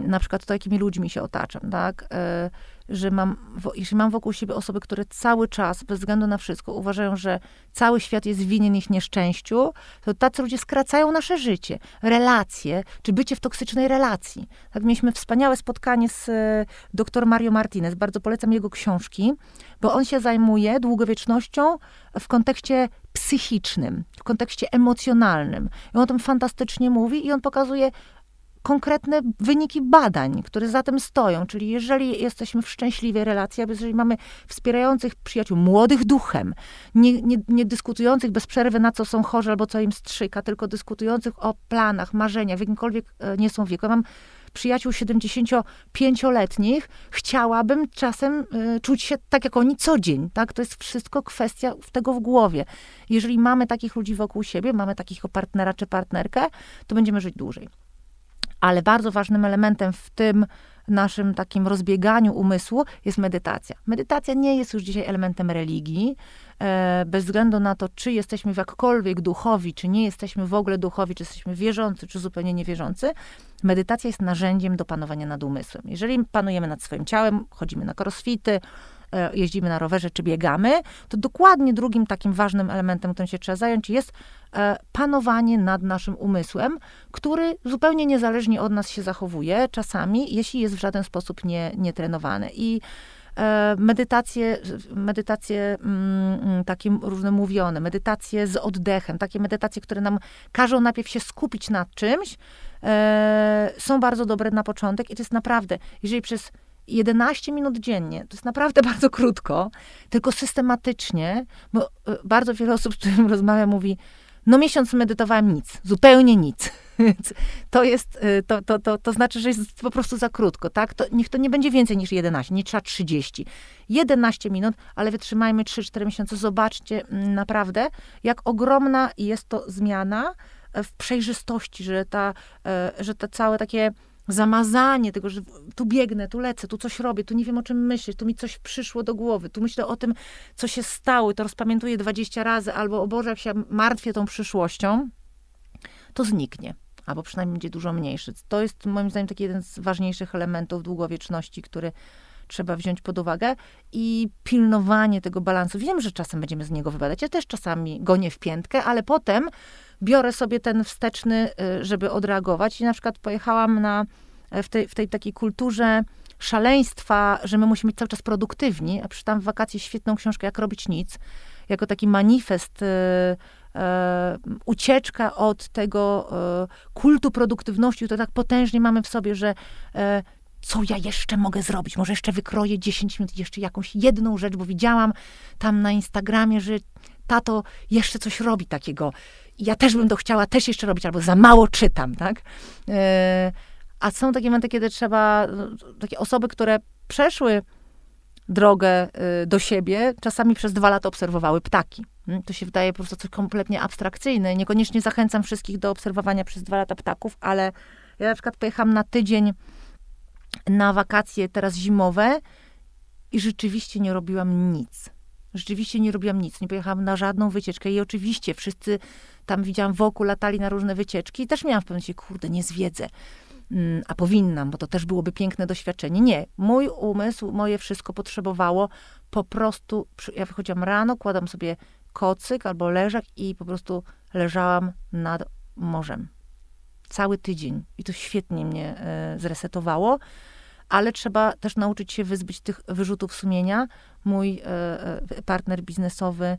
na przykład to, jakimi ludźmi się otaczam, tak? E, że mam, jeśli mam wokół siebie osoby, które cały czas, bez względu na wszystko, uważają, że cały świat jest winien ich nieszczęściu, to tacy ludzie skracają nasze życie, relacje, czy bycie w toksycznej relacji. Tak, mieliśmy wspaniałe spotkanie z e, dr Mario Martinez. Bardzo polecam jego książki, bo on się zajmuje długowiecznością w kontekście psychicznym, w kontekście emocjonalnym. I on o tym fantastycznie mówi i on pokazuje konkretne wyniki badań, które za tym stoją. Czyli jeżeli jesteśmy w szczęśliwej relacji, jeżeli mamy wspierających przyjaciół, młodych duchem, nie, nie, nie, dyskutujących bez przerwy na co są chorzy albo co im strzyka, tylko dyskutujących o planach, marzeniach, w jakimkolwiek e, nie są wieku. Ja mam przyjaciół 75-letnich, chciałabym czasem y, czuć się tak jak oni co dzień, tak? To jest wszystko kwestia tego w głowie. Jeżeli mamy takich ludzi wokół siebie, mamy takiego partnera czy partnerkę, to będziemy żyć dłużej ale bardzo ważnym elementem w tym naszym takim rozbieganiu umysłu jest medytacja. Medytacja nie jest już dzisiaj elementem religii, e, bez względu na to, czy jesteśmy jakkolwiek duchowi, czy nie jesteśmy w ogóle duchowi, czy jesteśmy wierzący, czy zupełnie niewierzący. Medytacja jest narzędziem do panowania nad umysłem. Jeżeli panujemy nad swoim ciałem, chodzimy na crossfity, jeździmy na rowerze czy biegamy, to dokładnie drugim takim ważnym elementem, którym się trzeba zająć, jest e, panowanie nad naszym umysłem, który zupełnie niezależnie od nas się zachowuje czasami, jeśli jest w żaden sposób nie, nietrenowany. I e, medytacje, medytacje mm, takie różne mówione, medytacje z oddechem, takie medytacje, które nam każą najpierw się skupić nad czymś, są bardzo dobre na początek i to jest naprawdę, jeżeli przez 11 minut dziennie, to jest naprawdę bardzo krótko, tylko systematycznie, bo e, bardzo wiele osób, z którym rozmawiam, mówi, no miesiąc medytowałem nic, zupełnie nic. to jest, e, to, to, to, to znaczy, że jest po prostu za krótko, tak? To, niech to nie będzie więcej niż 11, nie trzeba 30. 11 minut, ale wytrzymajmy 3-4 miesiące. Zobaczcie mm, naprawdę, jak ogromna jest to zmiana e, w przejrzystości, że ta, że te całe takie zamazanie tego, że tu biegnę, tu lecę, tu coś robię, tu nie wiem o czym myśleć, tu mi coś przyszło do głowy, tu myślę o tym, co się stało, to rozpamiętuję 20 razy, albo o Boże, jak się martwię tą przyszłością, to zniknie. Albo przynajmniej będzie dużo mniejszy. To jest moim zdaniem taki jeden z ważniejszych elementów długowieczności, który trzeba wziąć pod uwagę i pilnowanie tego balansu. Wiem, że czasem będziemy z niego wypadać. Ja też czasami gonię w piętkę, ale potem biorę sobie ten wsteczny, y, żeby odreagować. I na przykład pojechałam na, w, tej, w tej takiej kulturze szaleństwa, że my musimy być cały czas produktywni, a przeczytałam w wakacje świetną książkę Jak robić nic, jako taki manifest, y, y, ucieczka od tego kultu produktywności, to tak potężnie mamy w sobie, że co ja jeszcze mogę zrobić? Może jeszcze wykroję 10 minut, jeszcze jakąś jedną rzecz, bo widziałam tam na Instagramie, że tato jeszcze coś robi takiego. Ja też bym to chciała też jeszcze robić, albo za mało czytam, tak? E, a są takie momenty, kiedy trzeba, no, takie osoby, które przeszły drogę y, do siebie, czasami przez dwa lata obserwowały ptaki. Hmm? To się wydaje po prostu coś kompletnie abstrakcyjne. Niekoniecznie zachęcam wszystkich do obserwowania przez dwa lata ptaków, ale ja na przykład pojechałam na tydzień na wakacje teraz zimowe i rzeczywiście nie robiłam nic. Rzeczywiście nie robiłam nic, nie pojechałam na żadną wycieczkę i oczywiście wszyscy tam widziałam wokół, latali na różne wycieczki i też miałam w pewnym momencie, kurde, nie zwiedzę. Mm, a powinnam, bo to też byłoby piękne doświadczenie. Nie, mój umysł, moje wszystko potrzebowało po prostu, ja wychodziłam rano, kładam sobie kocyk albo leżak i po prostu leżałam nad morzem. Cały tydzień. I to świetnie mnie e, zresetowało. Ale trzeba też nauczyć się wyzbyć tych wyrzutów sumienia. Mój e, e, partner biznesowy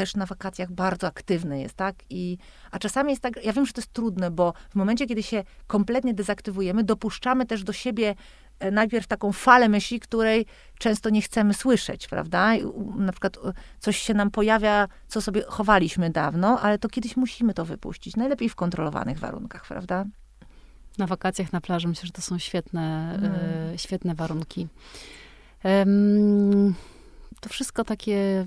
też na wakacjach bardzo aktywny jest, tak? I, a czasami jest tak, ja wiem, że to jest trudne, bo w momencie, kiedy się kompletnie dezaktywujemy, dopuszczamy też do siebie e, najpierw taką falę myśli, której często nie chcemy słyszeć, prawda? Na przykład coś się nam pojawia, co sobie chowaliśmy dawno, ale to kiedyś musimy to wypuścić. Najlepiej w kontrolowanych warunkach, prawda? Na wakacjach na plaży myślę, że to są świetne, y, świetne warunki. Um, to wszystko takie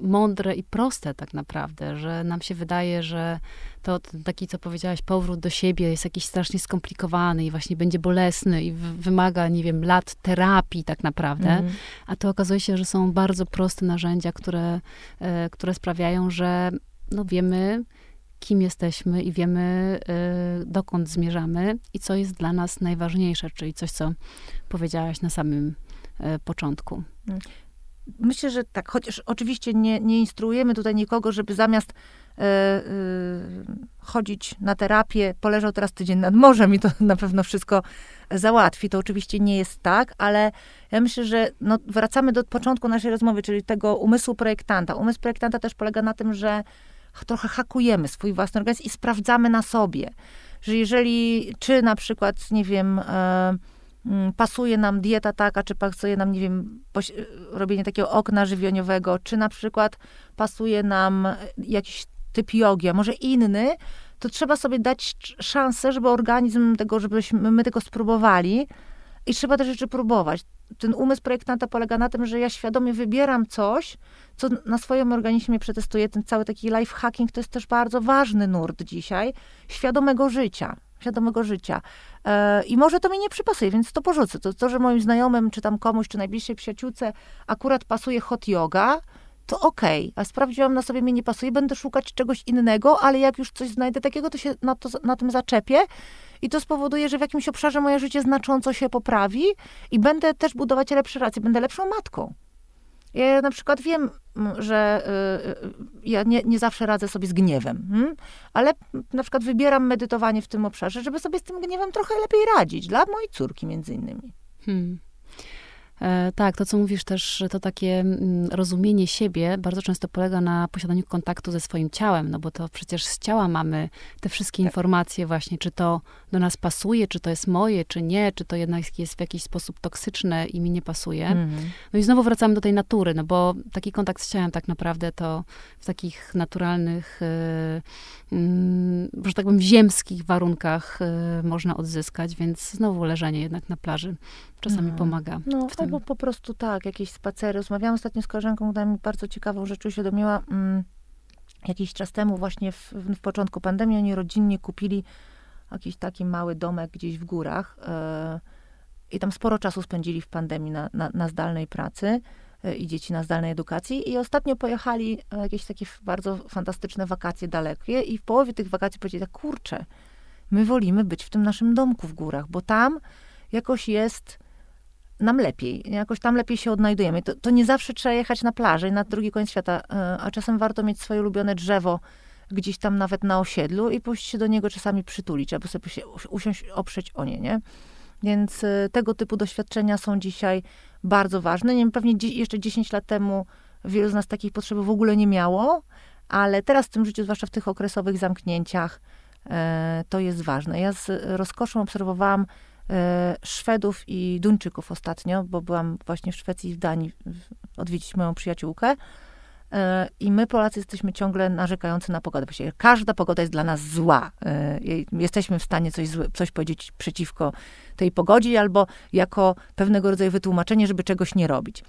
mądre i proste tak naprawdę, że nam się wydaje, że to taki, co powiedziałaś, powrót do siebie jest jakiś strasznie skomplikowany i właśnie będzie bolesny i wymaga, nie wiem, lat terapii tak naprawdę, mm. a to okazuje się, że są bardzo proste narzędzia, które, e, które sprawiają, że no wiemy, kim jesteśmy i wiemy, y, dokąd zmierzamy i co jest dla nas najważniejsze, czyli coś, co powiedziałaś na samym y, początku. Myślę, że tak, chociaż oczywiście nie, nie instruujemy tutaj nikogo, żeby zamiast e, e, chodzić na terapię, poleżał teraz tydzień nad morzem i to na pewno wszystko załatwi. To oczywiście nie jest tak, ale ja myślę, że no, wracamy do początku naszej rozmowy, czyli tego umysłu projektanta. Umysł projektanta też polega na tym, że trochę hakujemy swój własny organizm i sprawdzamy na sobie, że jeżeli, czy na przykład, nie wiem, e, pasuje nam dieta taka, czy pasuje nam, nie wiem, robienie takiego okna żywieniowego, czy na przykład pasuje nam jakiś typ jogi, a może inny, to trzeba sobie dać szansę, żeby organizm tego, żebyśmy my tego spróbowali i trzeba te rzeczy próbować. Ten umysł projektanta polega na tym, że ja świadomie wybieram coś, co na swoim organizmie przetestuję. Ten cały taki life hacking to jest też bardzo ważny nurt dzisiaj, świadomego życia świadomego życia. E, I może to mi nie przypasuje, więc to porzucę. To, to, że moim znajomym, czy tam komuś, czy najbliższej przyjaciółce akurat pasuje hot yoga, to okej. Okay. A sprawdziłam, na sobie mi nie pasuje, będę szukać czegoś innego, ale jak już coś znajdę takiego, to się na, to, na tym zaczepię. I to spowoduje, że w jakimś obszarze moje życie znacząco się poprawi i będę też budować lepsze racje, będę lepszą matką. Ja na przykład wiem, że y, y, ja nie, nie zawsze radzę sobie z gniewem, hmm? ale na przykład wybieram medytowanie w tym obszarze, żeby sobie z tym gniewem trochę lepiej radzić, dla mojej córki między innymi. Hmm. E, tak, to co mówisz też, to takie mm, rozumienie siebie bardzo często polega na posiadaniu kontaktu ze swoim ciałem, no bo to przecież z ciała mamy te wszystkie tak. informacje właśnie, czy to do nas pasuje, czy to jest moje, czy nie, czy to jednak jest w jakiś sposób toksyczne i mi nie pasuje. Mm. No i znowu wracamy do tej natury, no bo taki kontakt z ciałem tak naprawdę to w takich naturalnych, yy, yy, że tak powiem, ziemskich warunkach yy, można odzyskać, więc znowu leżenie jednak na plaży czasami mm. pomaga. No, albo po prostu tak, jakieś spacery. Rozmawiałam ostatnio z koleżanką, która mi bardzo ciekawą rzecz uświadomiła. Mm, jakiś czas temu, właśnie w, w, początku pandemii, oni rodzinnie kupili jakiś taki mały domek gdzieś w górach. Yy, I tam sporo czasu spędzili w pandemii na, na, na zdalnej pracy yy, i dzieci na zdalnej edukacji. I ostatnio pojechali jakieś takie bardzo fantastyczne wakacje dalekie i w połowie tych wakacji powiedzieli tak, kurczę, my wolimy być w tym naszym domku w górach, bo tam jakoś jest nam lepiej, jakoś tam lepiej się odnajdujemy. To, to nie zawsze trzeba jechać na plażę i na drugi koniec świata, e, a czasem warto mieć swoje ulubione drzewo gdzieś tam nawet na osiedlu i pójść się do niego czasami przytulić, albo sobie się usiąść, oprzeć o nie, nie? Więc e, tego typu doświadczenia są dzisiaj bardzo ważne. Nie wiem, pewnie jeszcze 10 lat temu wielu z nas takich potrzeb w ogóle nie miało, ale teraz w tym życiu, zwłaszcza w tych okresowych zamknięciach, e, to jest ważne. Ja z rozkoszą obserwowałam Szwedów i Duńczyków ostatnio, bo byłam właśnie w Szwecji i w Danii odwiedzić moją przyjaciółkę. E, I my, Polacy, jesteśmy ciągle narzekający na pogodę. Właściwie każda pogoda jest dla nas zła. E, jesteśmy w stanie coś, złe, coś powiedzieć przeciwko tej pogodzie, albo jako pewnego rodzaju wytłumaczenie, żeby czegoś nie robić.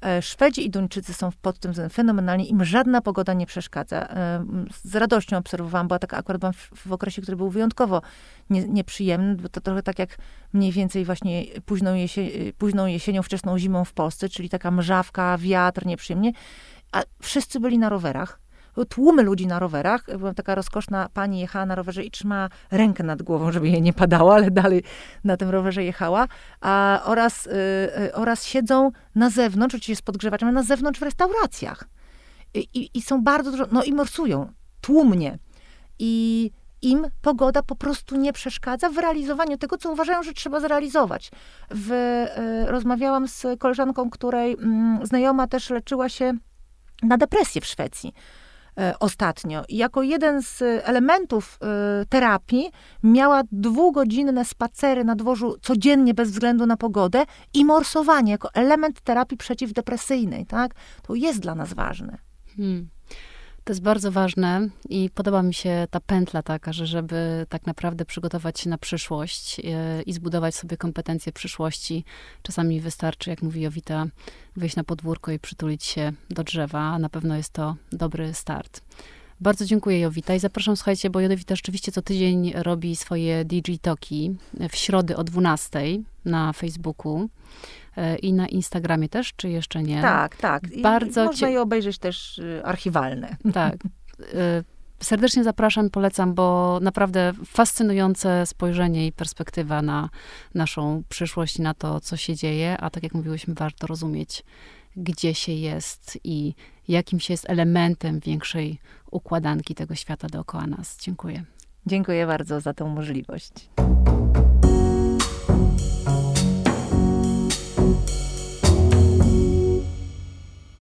E, Szwedzi i Duńczycy są pod tym względem fenomenalni, im żadna pogoda nie przeszkadza. E, z radością obserwowałam, bo tak akurat byłam w, w, okresie, który był wyjątkowo nie, nieprzyjemny, bo to trochę tak jak mniej więcej właśnie późną, jesie, późną jesienią, wczesną zimą w Polsce, czyli taka mrzawka, wiatr, nieprzyjemnie. A wszyscy byli na rowerach tłumy ludzi na rowerach. Była taka rozkoszna pani jechała na rowerze i trzymała rękę nad głową, żeby jej nie padało, ale dalej na tym rowerze jechała. A, oraz, y, y oraz siedzą na zewnątrz, oczywiście z podgrzewaczem, na zewnątrz w restauracjach. i, i są bardzo dużo, no i morsują tłumnie. I im pogoda po prostu nie przeszkadza w realizowaniu tego, co uważają, że trzeba zrealizować. W, y, rozmawiałam z koleżanką, której y, znajoma też leczyła się na depresję w Szwecji ostatnio. I jako jeden z elementów terapii miała dwugodzinne spacery na dworzu codziennie bez względu na pogodę i morsowanie jako element terapii przeciwdepresyjnej, tak? To jest dla nas ważne. Hmm. To jest bardzo ważne i podoba mi się ta pętla taka, że żeby tak naprawdę przygotować się na przyszłość e, i zbudować sobie kompetencje przyszłości, czasami wystarczy, jak mówi Jowita, wyjść na podwórko i przytulić się do drzewa. Na pewno jest to dobry start. Bardzo dziękuję Jowita i zapraszam, słuchajcie, bo Jowita rzeczywiście co tydzień robi swoje DJ Toki w środę o 12 na Facebooku. E, i na Instagramie też, czy jeszcze nie? Tak, tak. I Bardzo można je obejrzeć też y, archiwalne. Tak. E, serdecznie zapraszam, polecam, bo naprawdę fascynujące spojrzenie i perspektywa na naszą przyszłość, na to, co się dzieje, a tak jak mówiłyśmy, warto rozumieć, gdzie się jest i jakim się jest elementem większej układanki tego świata dookoła nas. Dziękuję. Dziękuję bardzo za tę możliwość. Bye.